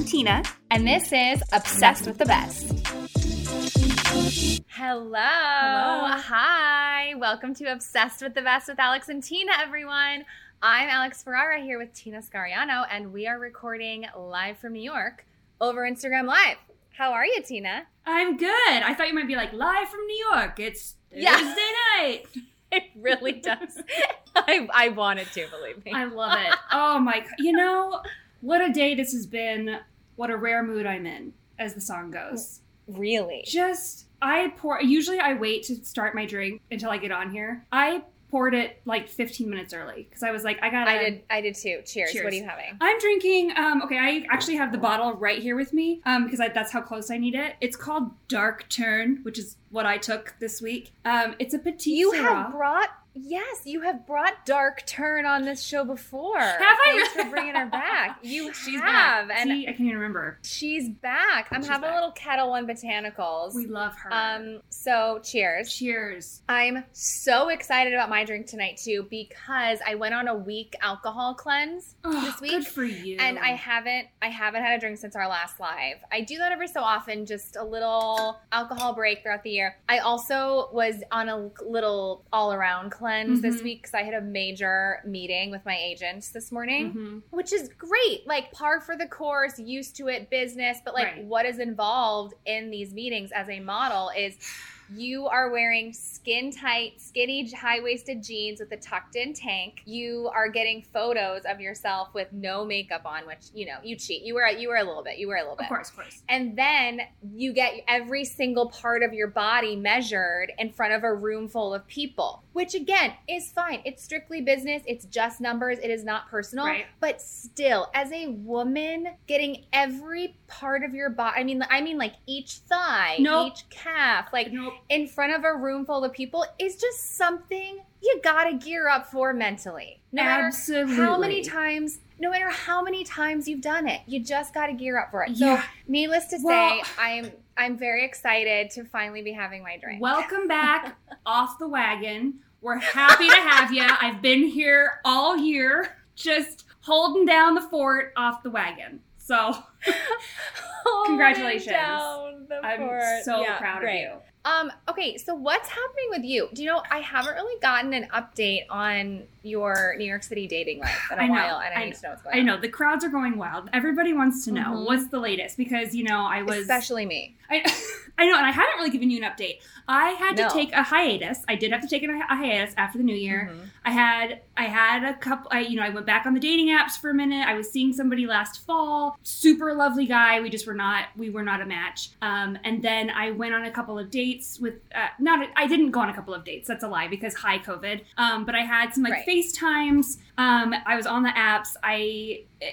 I'm Tina. And this is Obsessed with the Best. Hello. Hello. Hi. Welcome to Obsessed with the Best with Alex and Tina, everyone. I'm Alex Ferrara here with Tina Scariano, and we are recording live from New York over Instagram Live. How are you, Tina? I'm good. I thought you might be like live from New York. It's Yeah. Night. It really does. I, I wanted to, believe me. I love it. Oh my! god. You know what a day this has been. What a rare mood I'm in, as the song goes. really? Just I pour. Usually I wait to start my drink until I get on here. I poured it like 15 minutes early because I was like, I gotta. I did. I did too. Cheers. Cheers. What are you having? I'm drinking. Um, okay, I actually have the bottle right here with me um, because I, that's how close I need it. It's called Dark Turn, which is what I took this week. Um, it's a petite. You Syrah. have brought yes, you have brought Dark Turn on this show before. Have I Thanks for bringing her back. You She's have, back. and See, I can't even remember. she's back. I'm She's having back. a little Ketel One botanicals. We love her. um, so cheers. Cheers. I'm so excited about my drink tonight too because I went on a week alcohol cleanse Oh, this week. Good for you. and I haven't I haven't had a drink since our last live. I do that every so often, just a little alcohol break throughout the year. I also was on a little all around cleanse this Mhm. week because I had a major meeting with my agents this morning. Mhm. Which is great, like par for the course, used to it, business. But like, Right. what is involved in these meetings as a model is you are wearing skin tight, skinny, high waisted jeans with a tucked in tank. You are getting photos of yourself with no makeup on, which you know you cheat. You wear you wear a little bit. You wear a little bit. Of course, of course. And then you get every single part of your body measured in front of a room full of people, which again is fine. It's strictly business, it's just numbers, it is not personal. Right. But still, as a woman, getting every part of your body I mean I mean like each thigh, Nope. each calf, like Nope. in front of a room full of people is just something you gotta gear up for mentally. No matter Absolutely. how many times no matter how many times you've done it you just got to gear up for it so Yeah. needless to Well- say i'm i'm very excited to finally be having my drink Welcome back off the wagon. We're happy to have you. I've been here all year, just holding down the fort off the wagon. So Congratulations. I'm fort. so Yeah, proud great. of you. um okay so what's happening with you do you know i haven't really gotten an update on your new york city dating life in a I know, while and i, I need know, to know what's going I on know the crowds are going wild. Everybody wants to know Mhm. what's the latest because you know I was especially me I, I know, and I haven't really given you an update. I had to take a hiatus. I did have to take a, a hiatus after the new year. Mhm. I had I had a couple. I you know I went back on the dating apps for a minute. I was seeing somebody last fall. Super lovely guy. We just were not we were not a match. Um, and then I went on a couple of dates with uh, not I didn't go on a couple of dates. That's a lie because high COVID. Um, but I had some like Right. FaceTimes. Um, I was on the apps. I. eh,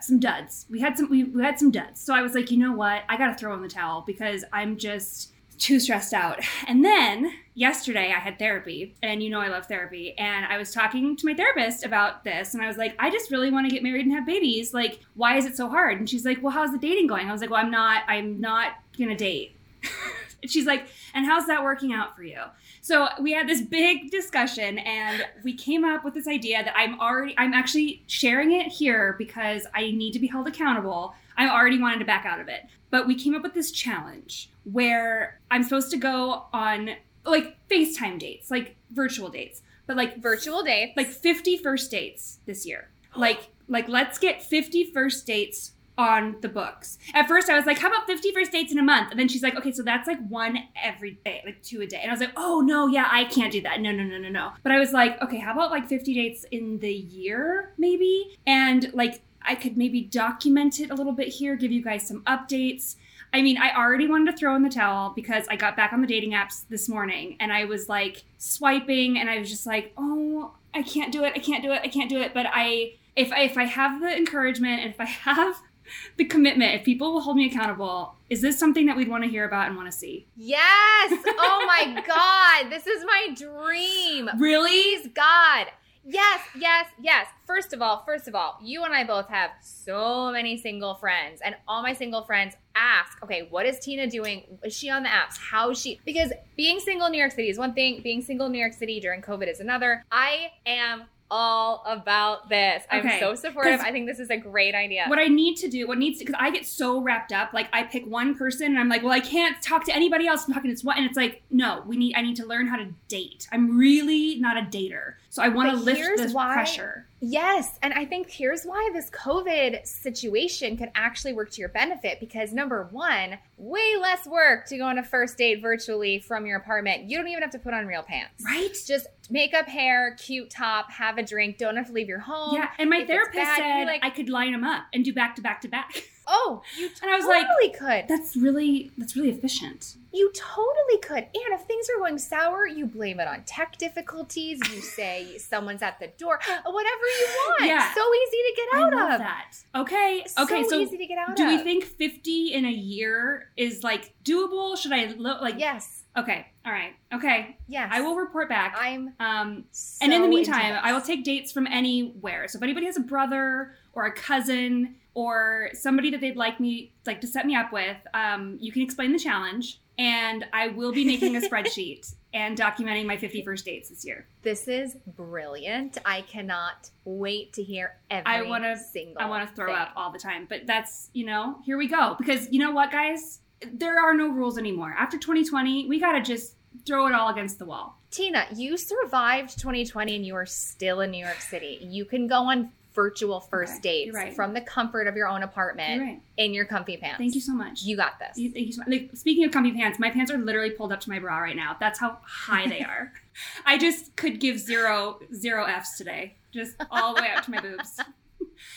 some duds. We had some we, we had some duds. So I was like, you know what? I got to throw in the towel because I'm just too stressed out. And then yesterday I had therapy, and you know I love therapy. And I was talking to my therapist about this, and I was like, I just really want to get married and have babies. Like, why is it so hard? And she's like, Well, how's the dating going? I was like, Well, I'm not. I'm not gonna date. and she's like, And how's that working out for you? So we had this big discussion, and we came up with this idea that I'm already. I'm actually sharing it here because I need to be held accountable. I already wanted to back out of it, but we came up with this challenge where I'm supposed to go on like FaceTime dates, like virtual dates, but like virtual dates like 50 first dates this year. Like like let's get 50 first dates on the books. At first I was like, how about 50 first dates in a month? And then she's like, okay, so that's like one every day, like two a day. And I was like, oh no, yeah, I can't do that. No, no, no, no, no. But I was like, okay, how about like 50 dates in the year, maybe? And like I could maybe document it a little bit here, give you guys some updates. I mean, I already wanted to throw in the towel because I got back on the dating apps this morning and I was like swiping and I was just like, oh, I can't do it. I can't do it. I can't do it. But I, if I, if I have the encouragement and if I have the commitment, if people will hold me accountable, is this something that we'd want to hear about and want to see? Yes. Oh my God. This is my dream. Really? Please, God. Yes, yes, yes. First of all, first of all, you and I both have so many single friends, and all my single friends ask, okay, what is Tina doing? Is she on the apps? How is she? Because being single in New York City is one thing, being single in New York City during COVID is another. I am all about this. I'm so supportive. I think this is a great idea. What I need to do, what needs to, because I get so wrapped up. Like I pick one person and I'm like, well, I can't talk to anybody else. I'm talking to this one, and it's like, no, we need. I need to learn how to date. I'm really not a dater, so I want to lift this why- pressure. Yes, and I think here's why this COVID situation could actually work to your benefit because number one, way less work to go on a first date virtually from your apartment. You don't even have to put on real pants. Right? Just makeup, hair, cute top, have a drink. Don't have to leave your home. Yeah, and my If therapist bad, said like- I could line them up and do back to back to back. Oh, you And I was like, totally could. That's really that's really efficient. You totally could. And if things are going sour, you blame it on tech difficulties. You say someone's at the door, whatever you want. Yeah. So easy to get out I love of. that. Okay, So okay. So easy to get out of. do of. we think fifty in a year is like doable? Should I lo- like? Yes. Okay. All right. Okay. Yes. I will report back. I'm um, so and in the meantime. I will take dates from anywhere. So if anybody has a brother or a cousin or somebody that they'd like me like to set me up with, um, you can explain the challenge, and I will be making a spreadsheet and documenting my 50 first dates this year. This is brilliant. I cannot wait to hear every I wanna- single. I want to throw thing. up all the time, but that's you know here we go because you know what, guys, there are no rules anymore. After 2020, we gotta just throw it all against the wall. Tina, you survived 2020 and you are still in New York City. You can go on virtual first Okay, dates right. from the comfort of your own apartment right. in your comfy pants. Thank you so much. You got this. You- thank you so much. Like, speaking of comfy pants, my pants are literally pulled up to my bra right now. That's how high they are. I just could give zero zero Fs today, just all the way up to my boobs.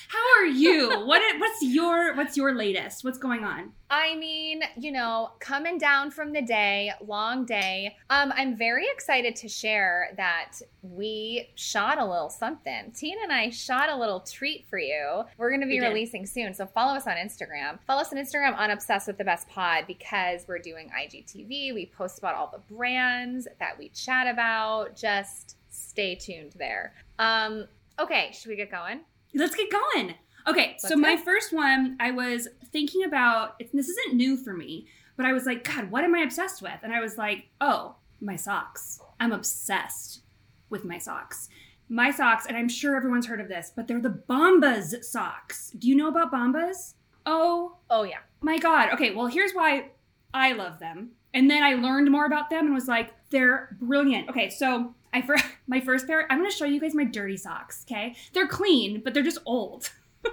How are you? What what's your what's your latest? What's going on? I mean, you know, coming down from the day, long day. Um, I'm very excited to share that we shot a little something. Tina and I shot a little treat for you. We're going to be releasing soon, so follow us on Instagram. Follow us on Instagram on Obsessed with the Best Pod because we're doing IGTV. We post about all the brands that we chat about. Just stay tuned there. Um, okay, should we get going? Let's get going. Okay, so Let's my go. first one, I was thinking about. This isn't new for me, but I was like, God, what am I obsessed with? And I was like, Oh, my socks. I'm obsessed with my socks. My socks, and I'm sure everyone's heard of this, but they're the Bombas socks. Do you know about Bombas? Oh Oh yeah. my God. Okay, well, here's why I love them. And then I learned more about them and was like, they're brilliant. Okay, so I for my first pair, I'm gonna show you guys my dirty socks. Okay, they're clean, but they're just old.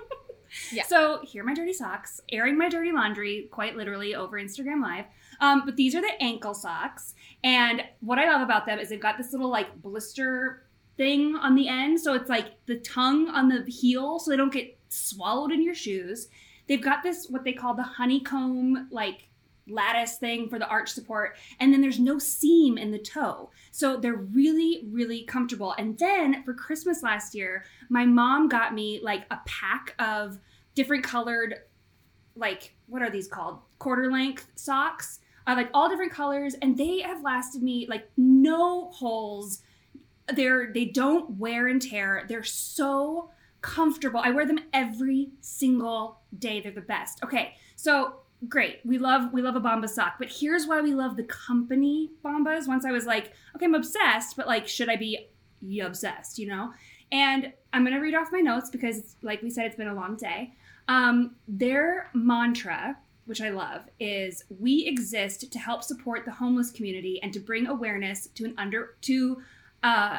Yeah. So here are my dirty socks, airing my dirty laundry, quite literally over Instagram Live. Um, but these are the ankle socks, and what I love about them is they've got this little like blister thing on the end, so it's like the tongue on the heel, so they don't get swallowed in your shoes. They've got this what they call the honeycomb like lattice thing for the arch support and then there's no seam in the toe. So they're really really comfortable. And then for christmas last year my mom got me like a pack of different colored like what are these called? Quarter length socks uh, like all different colors and they have lasted me like no holes. They're they don't wear and tear. They're so comfortable. I wear them every single day. They're the best. Okay so great we love we love a bomba sock but here's why we love the company bombas. Once i was like okay i'm obsessed but like should i be obsessed you know? And i'm gonna read off my notes because like we said it's been a long day. Um, their mantra which i love is we exist to help support the homeless community and to bring awareness to an under to uh,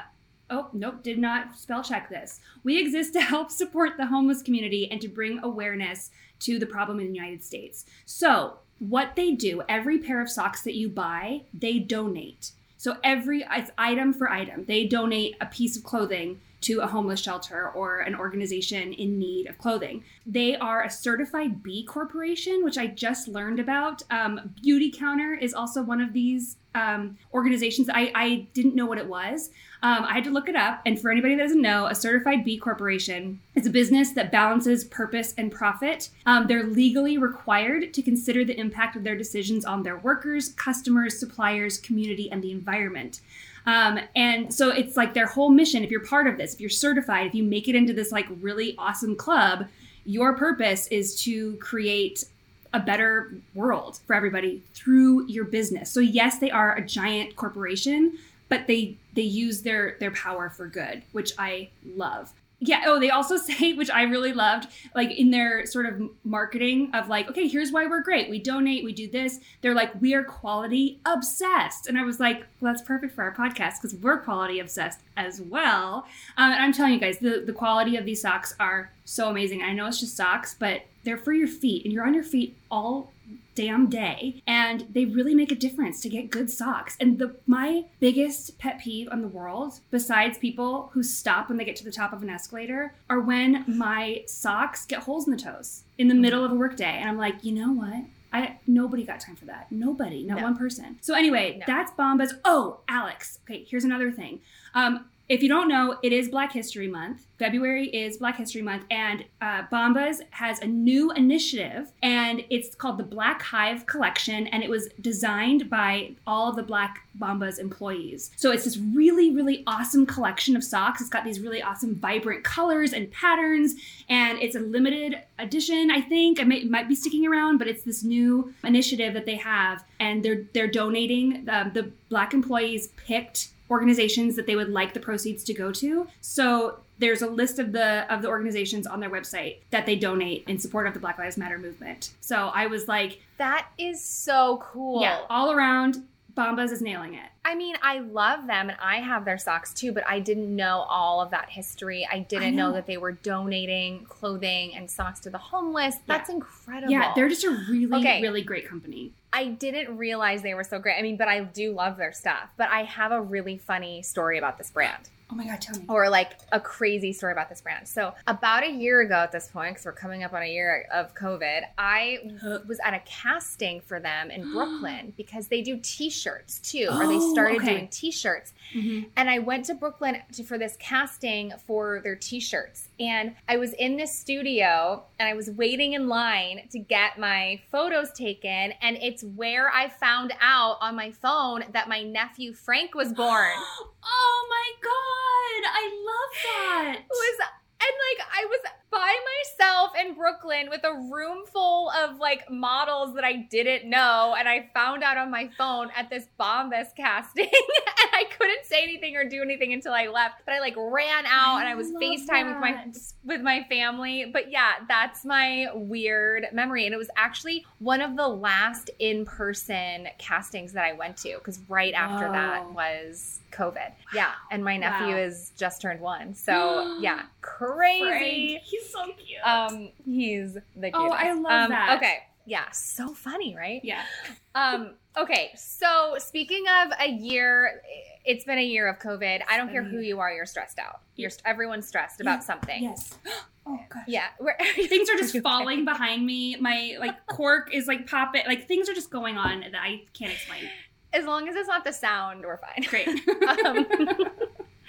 Oh, nope, did not spell check this. We exist to help support the homeless community and to bring awareness to the problem in the United States. So, what they do, every pair of socks that you buy, they donate. So, every it's item for item, they donate a piece of clothing to a homeless shelter or an organization in need of clothing. They are a certified B Corporation, which I just learned about. Um, Beauty Counter is also one of these um, organizations. I, I didn't know what it was. Um, I had to look it up. And for anybody that doesn't know, a certified B Corporation is a business that balances purpose and profit. Um, they're legally required to consider the impact of their decisions on their workers, customers, suppliers, community, and the environment. Um, and so it's like their whole mission. If you're part of this, if you're certified, if you make it into this like really awesome club, your purpose is to create a better world for everybody through your business. So yes, they are a giant corporation, but they they use their their power for good, which I love. Yeah. Oh, they also say, which I really loved, like in their sort of marketing of like, okay, here's why we're great. We donate, we do this. They're like, we are quality obsessed. And I was like, well, that's perfect for our podcast because we're quality obsessed as well. Um, and I'm telling you guys, the, the quality of these socks are so amazing. I know it's just socks, but they're for your feet and you're on your feet all damn day and they really make a difference to get good socks and the my biggest pet peeve in the world besides people who stop when they get to the top of an escalator are when my socks get holes in the toes in the middle of a workday and i'm like you know what I nobody got time for that. Nobody, not No. one person. So anyway, No. that's Bombas. Oh, Alex. Okay, here's another thing. Um, if you don't know, it is Black History Month. February is Black History Month, and uh, Bombas has a new initiative, and it's called the Black Hive Collection, and it was designed by all of the Black Bombas employees. So it's this really, really awesome collection of socks. It's got these really awesome, vibrant colors and patterns, and it's a limited edition. I think I may, it might be sticking around, but it's this new initiative that they have, and they're they're donating. Um, the Black employees picked organizations that they would like the proceeds to go to. So there's a list of the of the organizations on their website that they donate in support of the Black Lives Matter movement. So I was like, That is so cool. yeah, all around Bombas is nailing it. I mean, I love them and I have their socks too, but I didn't know all of that history. I didn't I know. know. that they were donating clothing and socks to the homeless. That's incredible. Yeah, they're just a really Okay. really great company. I didn't realize they were so great. I mean, but I do love their stuff. But I have a really funny story about this brand. Oh my god, tell me. or like a crazy story about this brand. So, about a year ago at this point, because we're coming up on a year of COVID, I was at a casting for them in Brooklyn because they do t shirts too, or they Oh, started okay. doing t shirts. Mhm. And I went to Brooklyn to, for this casting for their t shirts. And I was in this studio and I was waiting in line to get my photos taken. And it's where I found out on my phone that my nephew Frank was born. Oh my god, I love that. was and like I was by myself in Brooklyn with a room full of like models that I didn't know and I found out on my phone at this Bombas casting and I couldn't say anything or do anything until I left but I like ran out and I was FaceTime with my with my family but yeah that's my weird memory and it was actually one of the last in-person castings that I went to cuz right after that was COVID. Yeah, and my nephew Wow. is just turned one. So yeah, crazy. Frank, he's so cute. Um, he's the cutest. Oh, I love um, that. Okay, yeah, so funny, right? yeah. Um, okay, so speaking of a year, it's been a year of COVID. I don't care who you are, you're stressed out. You're everyone's stressed about Yeah, something. Yes. Oh gosh. Yeah, Things are just falling behind me. My like cork is like popping. Like things are just going on that I can't explain. As long as it's not the sound, we're fine. Great. um,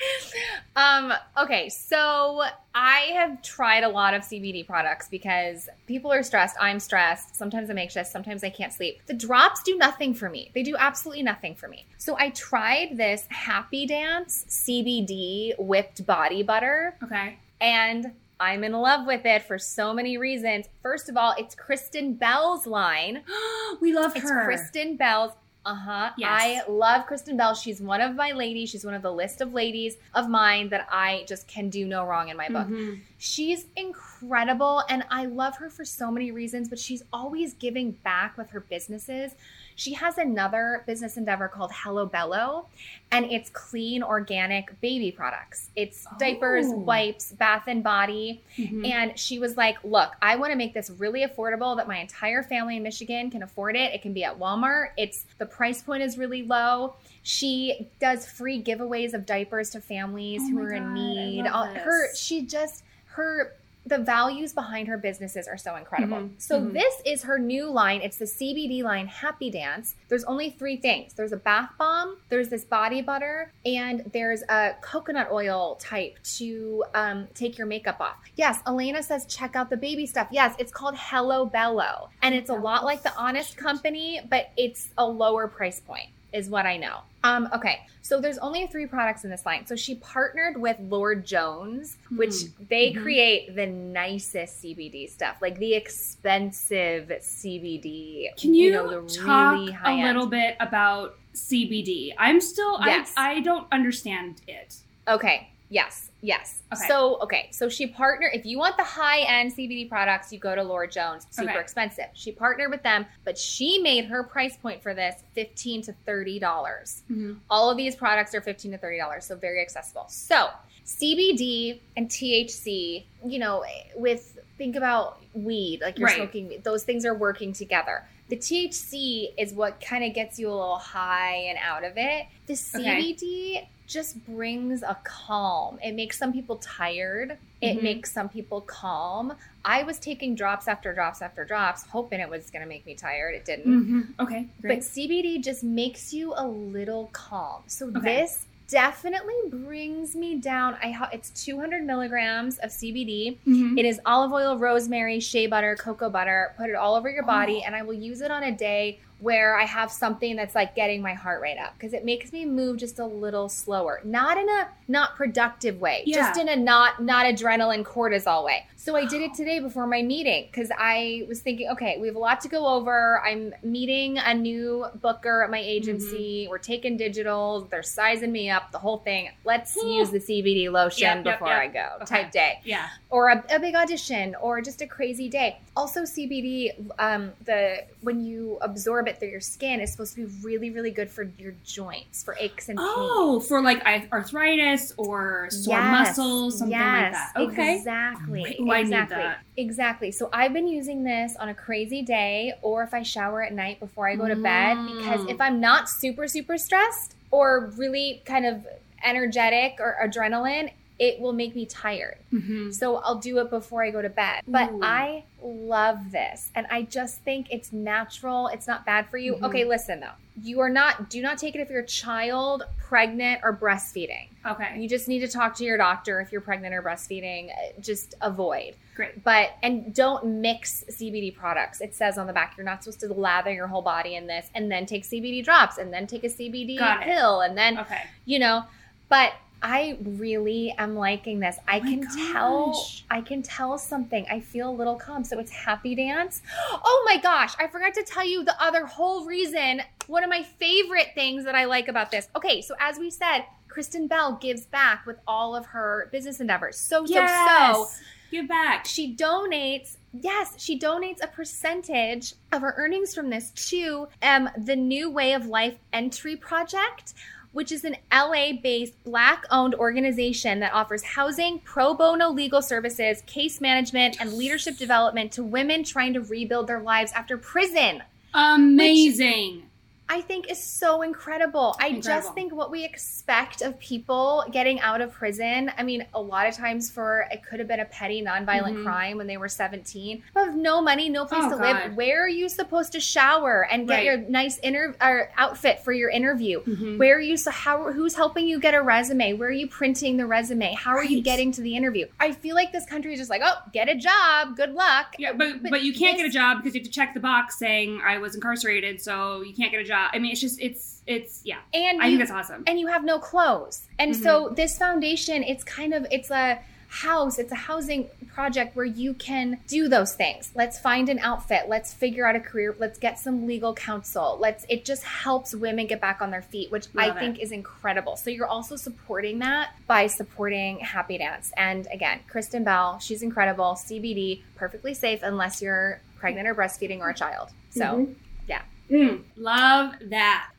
um, okay, so I have tried a lot of CBD products because people are stressed. I'm stressed. Sometimes I'm anxious. Sometimes I can't sleep. The drops do nothing for me. They do absolutely nothing for me. So I tried this Happy Dance CBD whipped body butter okay. and I'm in love with it for so many reasons. First of all, it's Kristen Bell's line. we love It's her. Kristen Bell's. Uh huh. Yes. I love Kristen Bell. She's one of my ladies. She's one of the list of ladies of mine that I just can do no wrong in my book. Mhm. She's incredible and I love her for so many reasons, but she's always giving back with her businesses. She has another business endeavor called Hello Bello, and it's clean, organic baby products. It's diapers, Oh. wipes, bath and body. Mhm. And she was like, Look, I want to make this really affordable that my entire family in Michigan can afford it. It can be at Walmart. It's the price point is really low. She does free giveaways of diapers to families Oh who are in God, I need. All- Her she just her the values behind her businesses are so incredible. Mhm, So mhm. this is her new line. It's the CBD line Happy Dance. There's only three things. There's a bath bomb, there's this body butter, and there's a coconut oil type to um, take your makeup off. Yes, Elena says check out the baby stuff. Yes, it's called Hello Bello, and it's a lot like the Honest Company, but it's a lower price point. Is what I know. Um, okay, so there's only three products in this line. So she partnered with Lord Jones, which they Mhm. create the nicest CBD stuff, like the expensive CBD. Can you, know, the talk really a little bit about CBD? I'm still, Yes. I, I don't understand it. Okay. Yes. Yes. Okay. So okay. So she partnered. If you want the high end CBD products, you go to Lord Jones. Super Okay. expensive. She partnered with them, but she made her price point for this fifteen to thirty dollars. Mm-hmm. All of these products are fifteen to thirty dollars, so very accessible. So CBD and THC, you know, with think about weed, like you're Right. smoking. Those things are working together. The THC is what kind of gets you a little high and out of it. The CBD just brings a calm. It makes some people tired. It Mhm. makes some people calm. I was taking drops after drops after drops, hoping it was going to make me tired. It didn't. hmm Okay, But. CBD just makes you a little calm. So Okay. this definitely brings me down. I it's 200 milligrams of CBD. Mhm. It is olive oil, rosemary, shea butter, cocoa butter. Put it all over your body, Oh. and I will use it on a day where I have something that's like getting my heart rate up because it makes me move just a little slower. Not in a not productive way, Yeah. just in a not not adrenaline cortisol way. So I did it today before my meeting because I was thinking, okay, we have a lot to go over. I'm meeting a new booker at my agency. Mm-hmm. We're taking digital. They're sizing me up, the whole thing. Let's use the CBD lotion Yep, yep, before yep. I go. Okay. Type day yeah. or a, a big audition or just a crazy day. Also, CBD, um, the when you absorb it through your skin, is supposed to be really, really good for your joints, for aches and pains. Oh, for like arthritis or sore Yes, muscles, something like that. yes, Okay. Exactly. I need exactly. that. Exactly. So I've been using this on a crazy day or if I shower at night before I go to bed because Mm. if I'm not super, super stressed or really kind of energetic or adrenaline, it will make me tired. hmm So I'll do it before I go to bed. But Ooh. I love this. And I just think it's natural. It's not bad for you. Mhm. Okay, listen though. You are not, do not take it if you're a child, pregnant, or breastfeeding. Okay. You just need to talk to your doctor if you're pregnant or breastfeeding. Uh, Just avoid. Great. But, and don't mix CBD products. It says on the back, you're not supposed to lather your whole body in this and then take CBD drops and then take a CBD Got it. pill and then Okay. you know but i really am liking this. I Oh can tell i can tell something. I feel a little calm. So it's happy dance. Oh my gosh i forgot to tell you the other whole reason one of my favorite things that i like about this. Okay so as we said kristen bell gives back with all of her business endeavors. So so so Yes. Give back. she donates yes she donates a percentage of her earnings from this to um, the new way of life entry project which is an LA-based black-owned organization that offers housing, pro bono legal services, case management, and leadership development to women trying to rebuild their lives after prison. Amazing. I think is so incredible. incredible. I just think what we expect of people getting out of prison. I mean, a lot of times for it could have been a petty nonviolent Mhm. crime when they were 17. But with no money, no place Oh, to God. live, where are you supposed to shower and get Right. your nice inter- or outfit for your interview? Mhm. Where are you so how who's helping you get a resume? Where are you printing the resume? How are you getting to the interview? I feel like this country is just like, "Oh, get a job. Good luck." Yeah, but, But but you can't get a job because you have to check the box saying I was incarcerated, so you can't get a job. I mean, it's just it's it's yeah. And I you, think that's awesome. and you have no clothes. And Mm-hmm. so this foundation, it's kind of it's a house, it's a housing project where you can do those things. Let's find an outfit, let's figure out a career, let's get some legal counsel. Let's it just helps women get back on their feet, which I Love it. think is incredible. So you're also supporting that by supporting Happy Dance. And again, Kristen Bell, she's incredible. CBD, perfectly safe unless you're pregnant or breastfeeding or a child. So Mhm. yeah. Mm, love that.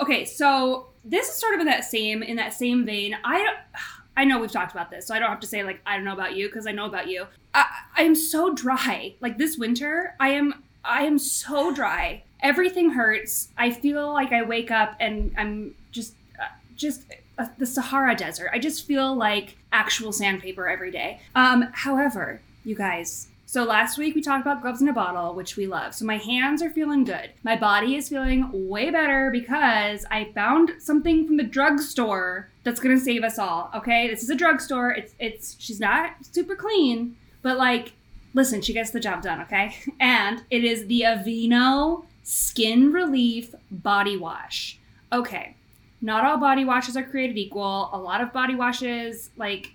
Okay, so this is sort of in that same in that same vein. I. I know we've talked about this, so I don't have to say like I don't know about you because I know about you. I, I am so dry. Like this winter, I am I am so dry. Everything hurts. I feel like I wake up and I'm just uh, just the Sahara Desert. I just feel like actual sandpaper every day. Um, however, you guys. So last week we talked about gloves in a bottle, which we love. So my hands are feeling good. My body is feeling way better because I found something from the drugstore that's gonna save us all. Okay, this is a drugstore. It's it's she's not super clean, but like listen, she gets the job done, okay? And it is the Aveeno Skin Relief Body Wash. Okay, not all body washes are created equal. A lot of body washes, like,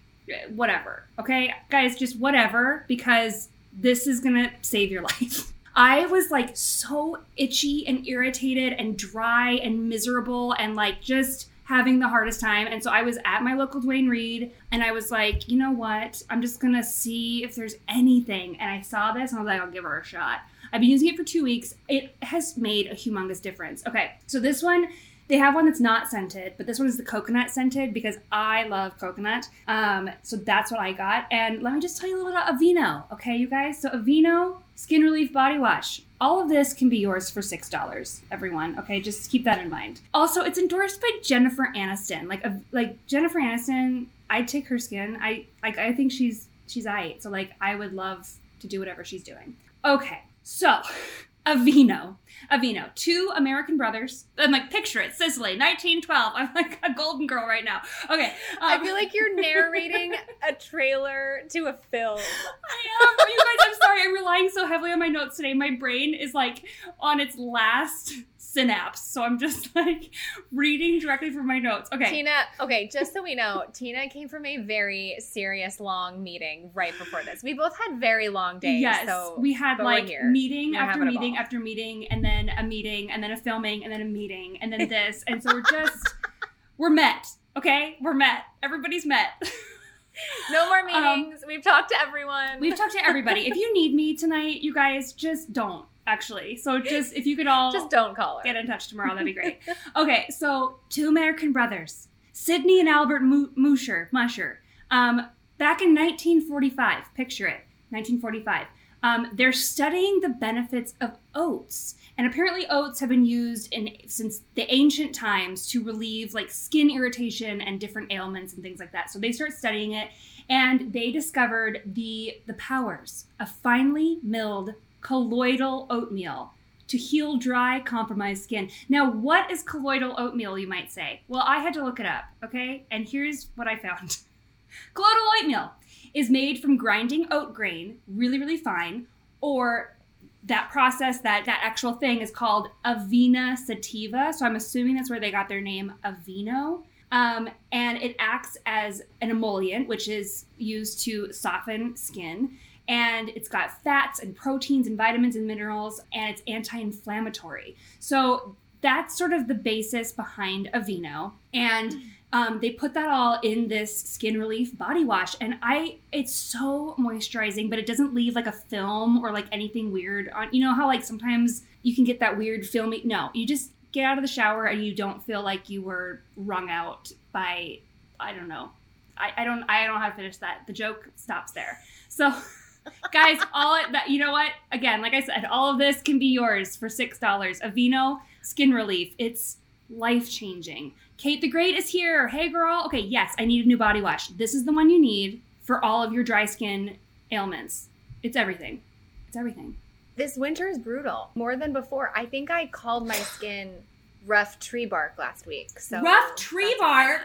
whatever, okay? Guys, just whatever, because this is gonna save your life. I was like so itchy and irritated and dry and miserable and like just having the hardest time. And so I was at my local Duane Reade and I was like, you know what? I'm just gonna see if there's anything. And I saw this and I was like, I'll give her a shot. I've been using it for two weeks. It has made a humongous difference. Okay, so this one they have one that's not scented, but this one is the coconut scented because I love coconut. Um, so that's what I got. And let me just tell you a little about Aveeno, okay, you guys? So Aveeno Skin Relief Body Wash. All of this can be yours for six dollars, everyone. Okay, just keep that in mind. Also, it's endorsed by Jennifer Aniston. Like, a, like Jennifer Aniston, I'd take her skin. I like. I think she's she's I. So like, I would love to do whatever she's doing. Okay, so Aveeno. Avino, two American brothers. I'm like, picture it, Sicily, 1912. I'm like a golden girl right now. Okay. Um, I feel like you're narrating a trailer to a film. I am. You guys, I'm sorry. I'm relying so heavily on my notes today. My brain is like on its last synapse. So I'm just like reading directly from my notes. Okay. Tina, okay, just so we know, Tina came from a very serious long meeting right before this. We both had very long days. Yes. So we had like meeting We're after meeting after meeting and then a meeting and then a filming and then a meeting and then this. and so we're just, we're met. Okay. We're met. Everybody's met. no more Um, meetings. We've talked to everyone. We've talked to everybody. If you need me tonight, you guys just don't actually. So just, if you could all just don't call her. get in touch tomorrow. That'd be great. okay, so two American brothers, Sidney and Albert Mu- Musher, Musher. Um, back in 1945, picture it, 1945. Um, they're studying the benefits of oats, and apparently oats have been used in since the ancient times to relieve like skin irritation and different ailments and things like that. So they start studying it, and they discovered the the powers of finely milled colloidal oatmeal to heal dry, compromised skin. Now, what is colloidal oatmeal, you might say? Well, I had to look it up, okay? And here's what I found colloidal oatmeal is made from grinding oat grain really, really fine, or that process, that, that actual thing is called avena sativa. So I'm assuming that's where they got their name Aveeno. Um, and it acts as an emollient, which is used to soften skin and it's got fats and proteins and vitamins and minerals and it's anti-inflammatory so that's sort of the basis behind aveeno and um, they put that all in this skin relief body wash and i it's so moisturizing but it doesn't leave like a film or like anything weird on you know how like sometimes you can get that weird filmy no you just get out of the shower and you don't feel like you were wrung out by i don't know I, I don't I don't how to finish that. The joke stops there. So guys, all that you know what? Again, like I said, all of this can be yours for six dollars. Aveeno Skin Relief. It's life changing. Kate the Great is here. Hey girl. Okay, yes, I need a new body wash. This is the one you need for all of your dry skin ailments. It's everything. It's everything. This winter is brutal. More than before. I think I called my skin rough tree bark last week. So Rough tree bark.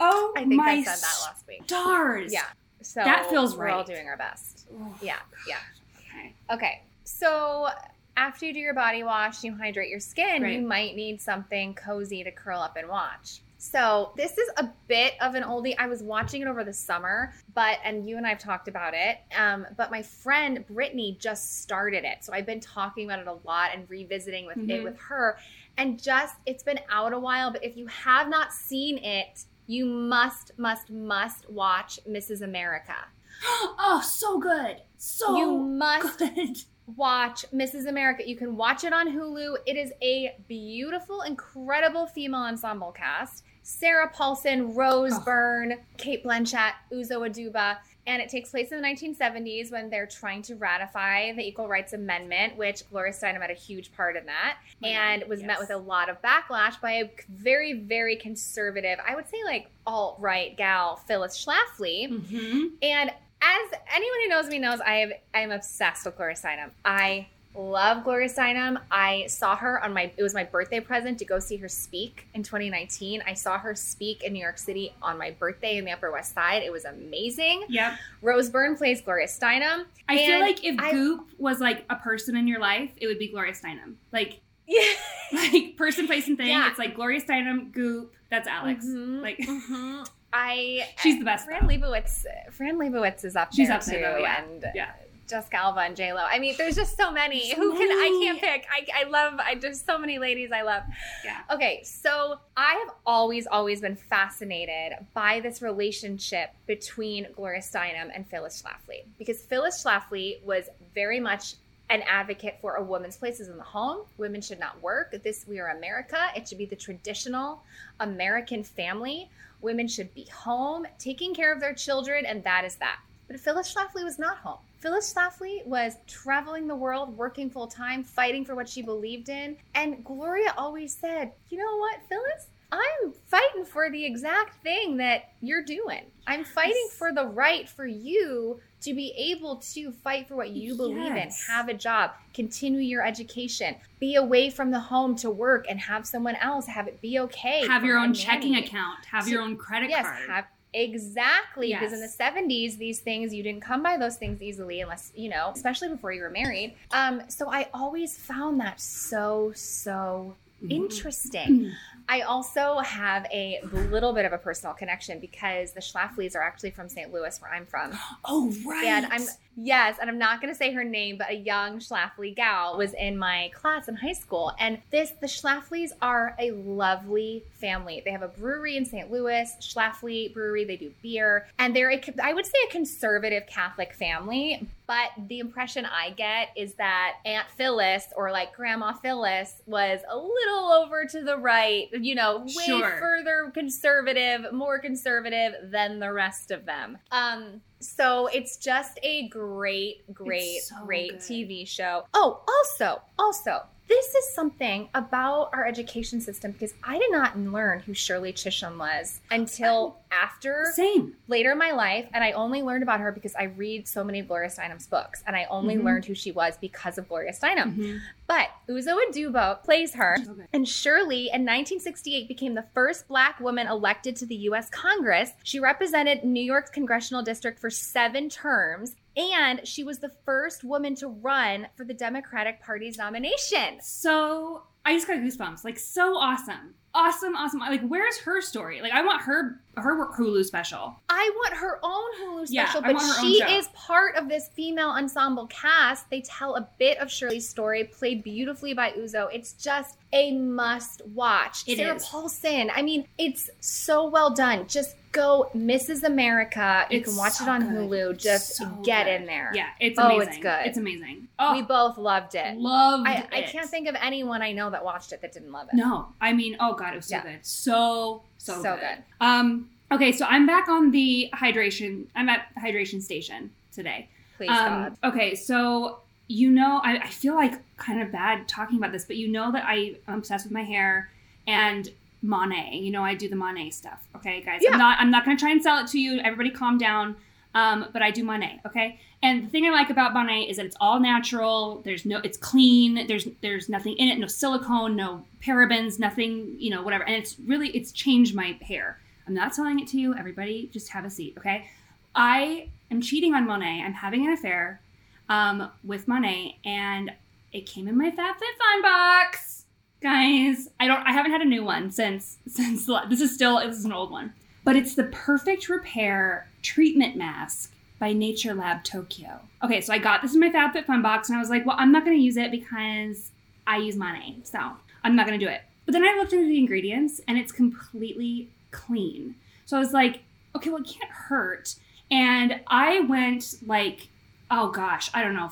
Oh I think my I said that last week. stars. Yeah. So That feels right. we're all doing our best. Oh, Yeah. Yeah. Okay. Okay. So after you do your body wash, you hydrate your skin, Right. you might need something cozy to curl up and watch. So this is a bit of an oldie. I was watching it over the summer, but and you and I've talked about it. Um, but my friend Brittany just started it, so I've been talking about it a lot and revisiting with it Mhm. with her. And just it's been out a while, but if you have not seen it, you must, must, must watch Mrs. America. Oh, so good. So You must good. watch Mrs. America. You can watch it on Hulu. It is a beautiful, incredible female ensemble cast. Sarah Paulson, Rose Oh. Byrne, Cate Blanchett, Uzo Aduba. And it takes place in the 1970s when they're trying to ratify the Equal Rights Amendment, which Gloria Steinem had a huge part in that, Oh and God, was met with a lot of backlash by a very, very conservative, I would say like alt right gal, Phyllis Schlafly. Mm-hmm. And as anyone who knows me knows, I have I am obsessed with Gloria Steinem. I Love Gloria Steinem. I saw her on my it was my birthday present to go see her speak in 2019. I saw her speak in New York City on my birthday in the Upper West Side. It was amazing. Yep. Rose Byrne plays Gloria Steinem. I feel like if I- Goop was like a person in your life, it would be Gloria Steinem. Like Yeah. like person, place, and thing. Yeah. It's like Gloria Steinem, Goop. That's Alex. Mhm, Like mhm. I she's the best. Fran though. Lebowitz. Fran Lebowitz is up She's there up there, too, though, yeah. and Yeah. Jessica Alba and J Lo. I mean, there's just so many. So Who can I can't pick. I, I love. I just so many ladies I love. Yeah. Okay, so I have always always been fascinated by this relationship between Gloria Steinem and Phyllis Schlafly because Phyllis Schlafly was very much an advocate for a woman's places in the home. Women should not work. This we are America. It should be the traditional American family. Women should be home, taking care of their children, and that is that. But Phyllis Schlafly was not home. Phyllis Schlafly was traveling the world, working full time, fighting for what she believed in. And Gloria always said, You know what, Phyllis? I'm fighting for the exact thing that you're doing. I'm fighting for the right for you to be able to fight for what you believe Yes. in, have a job, continue your education, be away from the home to work and have someone else have it be okay. Have your own checking account. Have So- your own credit Yes, card. have exactly because in the 70s these things you didn't come by those things easily unless you know especially before you were married um so i always found that so so Mhm. interesting i also have a little bit of a personal connection because the schlaflys are actually from st louis where i'm from oh right. and I'm yes, and I'm not going to say her name, but a young Schlafly gal was in my class in high school. And this, the Schlaflys are a lovely family. They have a brewery in St. Louis, Schlafly Brewery. They do beer, and they're a, I would say a conservative Catholic family. But the impression I get is that Aunt Phyllis or like Grandma Phyllis was a little over to the right, you know, way Sure. further conservative, more conservative than the rest of them. Um, so it's just a great, great, so great good. TV show. Oh, also, also, this is something about our education system because I did not learn who Shirley Chisholm was until after Same. later in my life, and I only learned about her because I read so many of Gloria Steinem's books, and I only Mhm. learned who she was because of Gloria Steinem. Mhm. But Uzo Aduba plays her, good. and Shirley in 1968 became the first black woman elected to the U.S. Congress. She represented New York's congressional district for seven terms, and she was the first woman to run for the Democratic Party's nomination. So I just got goosebumps. Like so awesome. Awesome, awesome. Like where's her story? Like I want her her Hulu special. I want her own Hulu special, I but want her own she is part of this female ensemble cast. They tell a bit of Shirley's story, played beautifully by Uzo. It's just a must watch. It Sarah is. Paulson. I mean, it's so well done. Just go Mrs. America. You It's can watch so it on good. Hulu. Just So get good. in there. Yeah, it's Oh, amazing. it's good. It's amazing. Oh, We both loved it. loved I, I can't think of anyone I know that watched it that didn't love it. No, I mean, oh god, it was so Yeah. good. So so, So good. good. Um. Okay, so I'm back on the hydration. I'm at the hydration station today. Please, Um, God. okay, so you know, I, I feel like kind of bad talking about this, but you know that I, I'm obsessed with my hair and Monat. You know, I do the Monat stuff. Okay, guys. Yeah. I'm not. I'm not going to try and sell it to you. Everybody, calm down. Um, but I do Monat. Okay. And the thing I like about Monat is that it's all natural. There's no. It's clean. There's there's nothing in it. No silicone. No parabens. Nothing. You know, whatever. And it's really it's changed my hair. I'm not selling it to you. Everybody, just have a seat. Okay. I am cheating on Monat. I'm having an affair um, with Monat, and it came in my FabFitFun box, guys. I don't. I haven't had a new one since since this is still this is an old one, but it's the Perfect Repair Treatment Mask by Nature Lab Tokyo. Okay, so I got this in my FabFitFun box, and I was like, well, I'm not to use it because I use Monat, so I'm not to do it. But then I looked into the ingredients, and it's completely clean. So I was like, okay, well, it can't hurt. And I went like oh gosh, I don't know,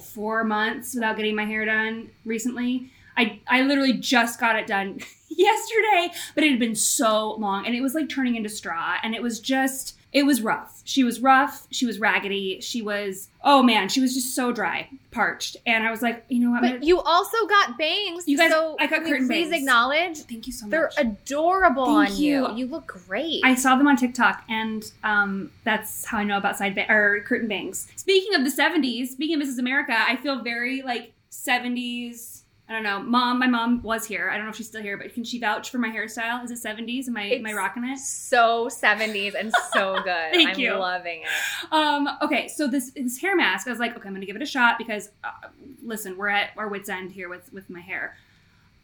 four months without getting my hair done recently. I, I literally just got it done yesterday, but it had been so long and it was like turning into straw and it was just, It was rough. She was rough. She was raggedy. She was, oh man, she was just so dry, parched. And I was like, you know what? But gonna- you also got bangs. You guys- so I got curtain please bangs. acknowledge Thank you so much. they're adorable Thank on you. you. You look great. I saw them on TikTok, and um, that's how I know about side ba- or curtain bangs. Speaking of the '70s, speaking of Mrs. America, I feel very like '70s. I don't know, mom. My mom was here. I don't know if she's still here, but can she vouch for my hairstyle? Is it '70s? Am I am I rocking it? so 70s and so good. Thank I'm you. loving it. Um, okay, so this this hair mask, I was like, okay, I'm gonna give it a shot because, uh, listen, we're at our wits end here with with my hair.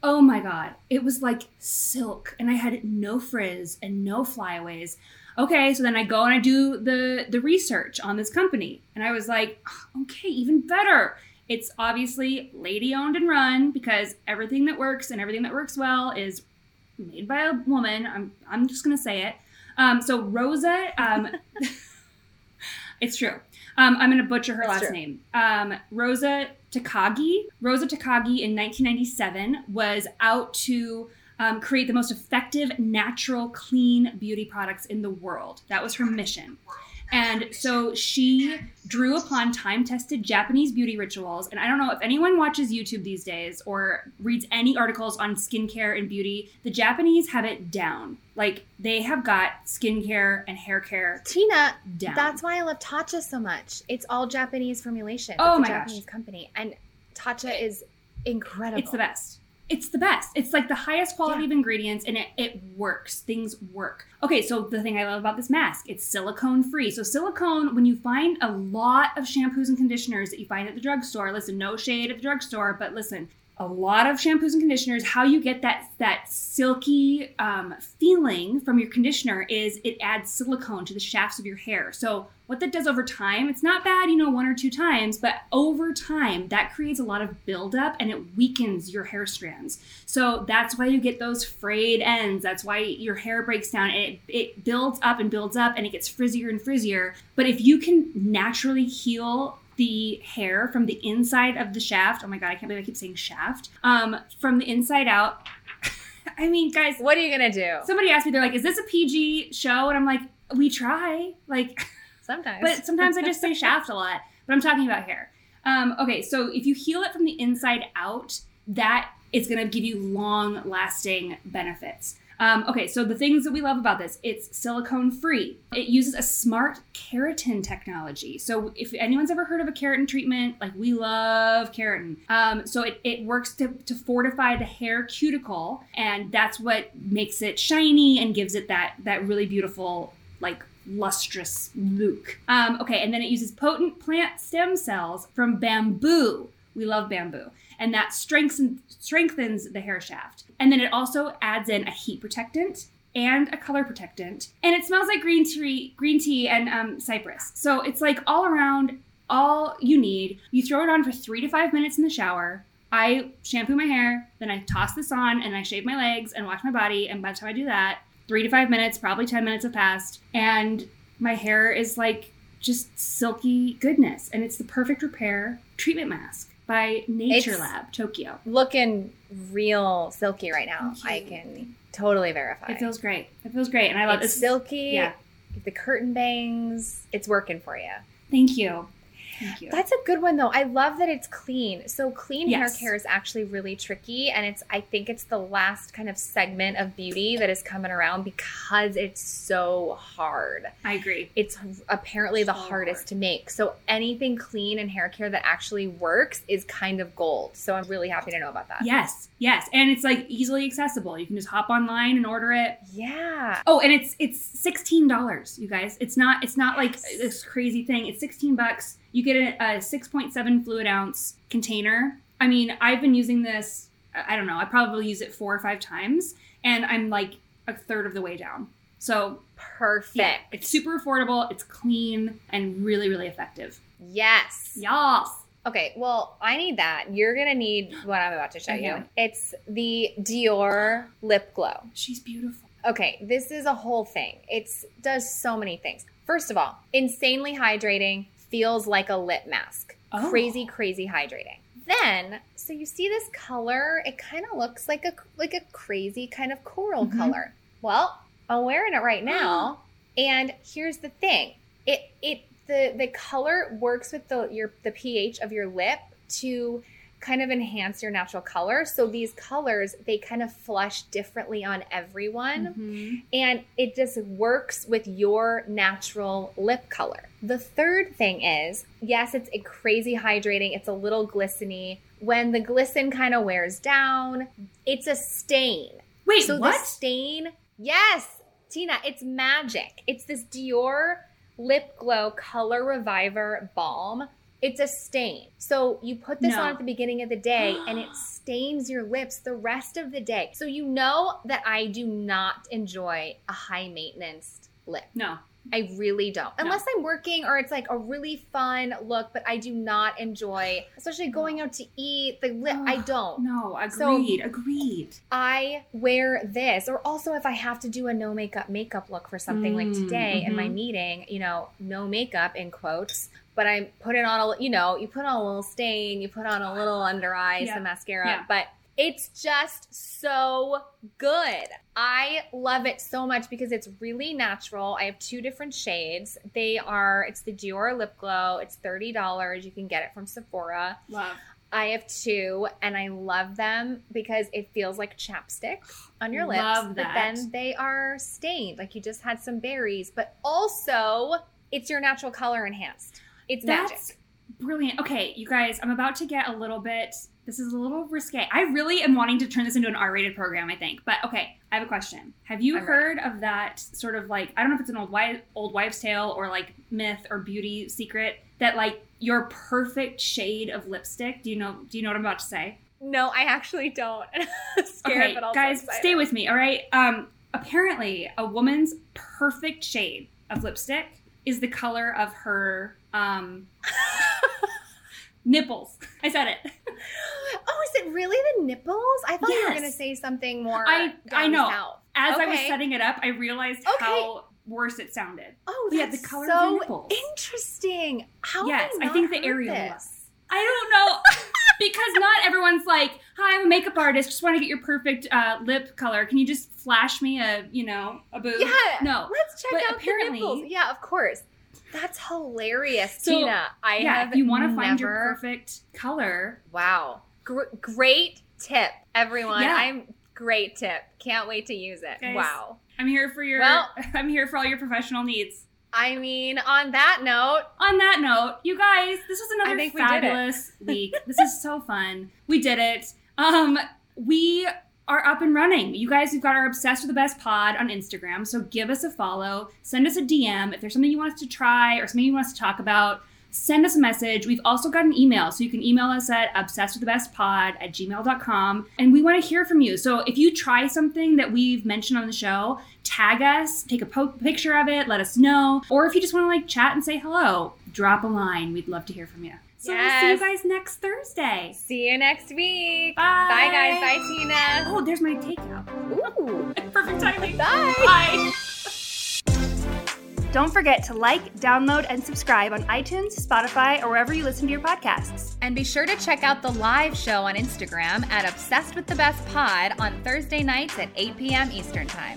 Oh my god, it was like silk, and I had no frizz and no flyaways. Okay, so then I go and I do the the research on this company, and I was like, okay, even better. It's obviously lady owned and run because everything that works and everything that works well is made by a woman. I'm I'm just gonna say it. Um, so Rosa, um, it's true. Um, I'm gonna butcher her It's last true. name. Um, Rosa Takagi. Rosa Takagi in 1997 was out to um, create the most effective, natural, clean beauty products in the world. That was her mission. And so she drew upon time tested Japanese beauty rituals. And I don't know if anyone watches YouTube these days or reads any articles on skincare and beauty, the Japanese have it down. Like they have got skincare and hair care Tina, down. that's why I love Tatcha so much. It's all Japanese formulation. Oh it's a my gosh. Japanese company. And Tatcha is incredible. It's the best. It's the best. It's like the highest quality Yeah. of ingredients and it, it works. Things work. Okay, so the thing I love about this mask, it's silicone free. So silicone, when you find a lot of shampoos and conditioners that you find at the drugstore, listen, no shade at the drugstore, but listen, a lot of shampoos and conditioners, how you get that that silky um, feeling from your conditioner is it adds silicone to the shafts of your hair. So what that does over time, it's not bad, you know, one or two times, but over time that creates a lot of buildup and it weakens your hair strands. So that's why you get those frayed ends. That's why your hair breaks down it, it builds up and builds up and it gets frizzier and frizzier. But if you can naturally heal the hair from the inside of the shaft. Oh my god, I can't believe I keep saying shaft. Um, from the inside out. I mean, guys, What are you to do? somebody asked me, they're like, "Is this a PG show?" And I'm like, "We try." Like, Sometimes. but sometimes I just say shaft a lot. But I'm talking about hair. Um, okay, so if you heal it from the inside out, that is going to give you long lasting benefits. Um, okay, so the things that we love about this, it's silicone free. It uses a smart keratin technology. So if anyone's ever heard of a keratin treatment, like we love keratin. Um, so it, it works to, to fortify the hair cuticle, and that's what makes it shiny and gives it that that really beautiful like lustrous look. Um, okay, and then it uses potent plant stem cells from bamboo. We love bamboo. And that strengthens strengthens the hair shaft. And then it also adds in a heat protectant and a color protectant. And it smells like green tea, green tea and um, cypress. So it's like all around all you need. You throw it on for three to five minutes in the shower. I shampoo my hair, then I toss this on and I shave my legs and wash my body. And by the time I do that, three to five minutes, probably 10 minutes have passed. And my hair is like just silky goodness. And it's the perfect repair treatment mask by Nature It's- Lab Tokyo. Looking real silky right now. I can totally verify. It feels great. It feels great. And I love it's it. silky. yeah. The curtain bangs. It's working for you. Thank you. Thank you. That's a good one though. I love that it's clean. So clean Yes. hair care is actually really tricky and it's I think it's the last kind of segment of beauty that is coming around because it's so hard. I agree. It's apparently the hardest hard. to make. So anything clean and hair care that actually works is kind of gold. So I'm really happy to know about that. Yes, yes. And it's like easily accessible. You can just hop online and order it. Yeah. Oh, and it's it's sixteen dollars, you guys. It's not it's not like this crazy thing. It's sixteen bucks. You get a, a six point seven fluid ounce container. I mean, I've been using this. I I don't know. I probably use it four or five times, and I'm like a third of the way down. So Perfect. yeah, it's super affordable. It's clean and really really effective. Yes. Yes. Okay, well, I need that. You're gonna need what I'm about to show Okay. you. It's the Dior Lip Glow. She's beautiful. Okay, this is a whole thing. It does so many things. First of all, insanely hydrating, feels like a lip mask. Oh. Crazy, crazy hydrating. Then, so you see this color, it kind of looks like a like a crazy kind of coral Mhm. color. Well, I'm wearing it right now. And here's the thing. It it the the color works with the your the pH of your lip to kind of enhance your natural color. So these colors, they kind of flush differently on everyone. Mm-hmm. And it just works with your natural lip color. The third thing is yes, it's a crazy hydrating, it's a little glisteny. When the glisten kind of wears down, it's a stain. Wait, so what? the stain, yes, Tina, it's magic. It's this Dior Lip Glow Color Reviver Balm. It's a stain. So you put this No. on at the beginning of the day and it stains your lips the rest of the day. So you know that I do not enjoy a high maintenance lip. no. I really don't. No. Unless I'm working or it's like a really fun look, but I do not enjoy, especially going out to eat, the lip. I don't. No, So- agreed. agreed. I wear this, or also if I have to do a no makeup makeup look for something like Mm, today in my mhm. meeting, you know, no makeup in quotes, but I put it on a, you know, you put on a little stain, you put on a little under eyes, Yeah. the mascara, Yeah. but it's just so good. I love it so much because it's really natural. I have two different shades. They are, it's the Dior Lip Glow. It's $30. You can get it from Sephora. Love. I have two, and I love them because it feels like chapstick on your lips. Love that. But then they are stained, like you just had some berries. But also, it's your natural color enhanced. It's That's magic. Brilliant. Okay, you guys, I'm about to get a little bit. This is a little risque. I really am wanting to turn this into an R-rated program. I think, but okay, I have a question. Have you I'm heard of that sort of like I don't know if it's an old wife, old wives' tale or like myth or beauty secret that like your perfect shade of lipstick? Do you know? Do you know what I'm about to say? No, I actually don't. Scared, okay, but also guys, excited. stay with me. All right. Um, apparently, a woman's perfect shade of lipstick is the color of her um nipples. I said it. Oh, is it really the nipples? I thought you were going to say something more. I- I know. south. As I was setting it up, I realized Okay. how worse it sounded. Oh, Yeah, the color of the nipples. interesting. How? Yes, I not think the heard areola. I don't know because not everyone's like, "Hi, I'm a makeup artist. Just want to get your perfect uh, lip color. Can you just flash me a, you know, a boob?" Yeah. No. Let's check But out apparently- the nipples. Yeah, of course. That's hilarious, So, Tina. I yeah, have if you want to find your perfect color, Wow. Gr- great tip, everyone. Yeah. I'm great tip. Can't wait to use it. Guys. Wow. I'm here for your. Well- I'm here for all your professional needs. I mean, on that note, On that note, you guys, this was another fabulous week. This is so fun. We did it. Um, we are up and running. You guys, we've got our Obsessed with the Best pod on Instagram. So give us a follow. Send us a DM. If there's something you want us to try or something you want us to talk about, send us a message. We've also got an email. So you can email us at obsessedwiththebestpod at gmail.com. And we want to hear from you. So if you try something that we've mentioned on the show, tag us, take a po- picture of it, let us know. Or if you just want to like chat and say hello, drop a line. We'd love to hear from you. So we'll see you guys next Thursday. see you next week. Bye. Bye, guys. Bye, Tina. Oh, there's my takeout. Ooh. Perfect timing. Bye. Bye. Don't forget to like, download, and subscribe on iTunes, Spotify, or wherever you listen to your podcasts. And be sure to check out the live show on Instagram at Obsessed with the Best Pod on Thursday nights at 8 p.m. Eastern Time.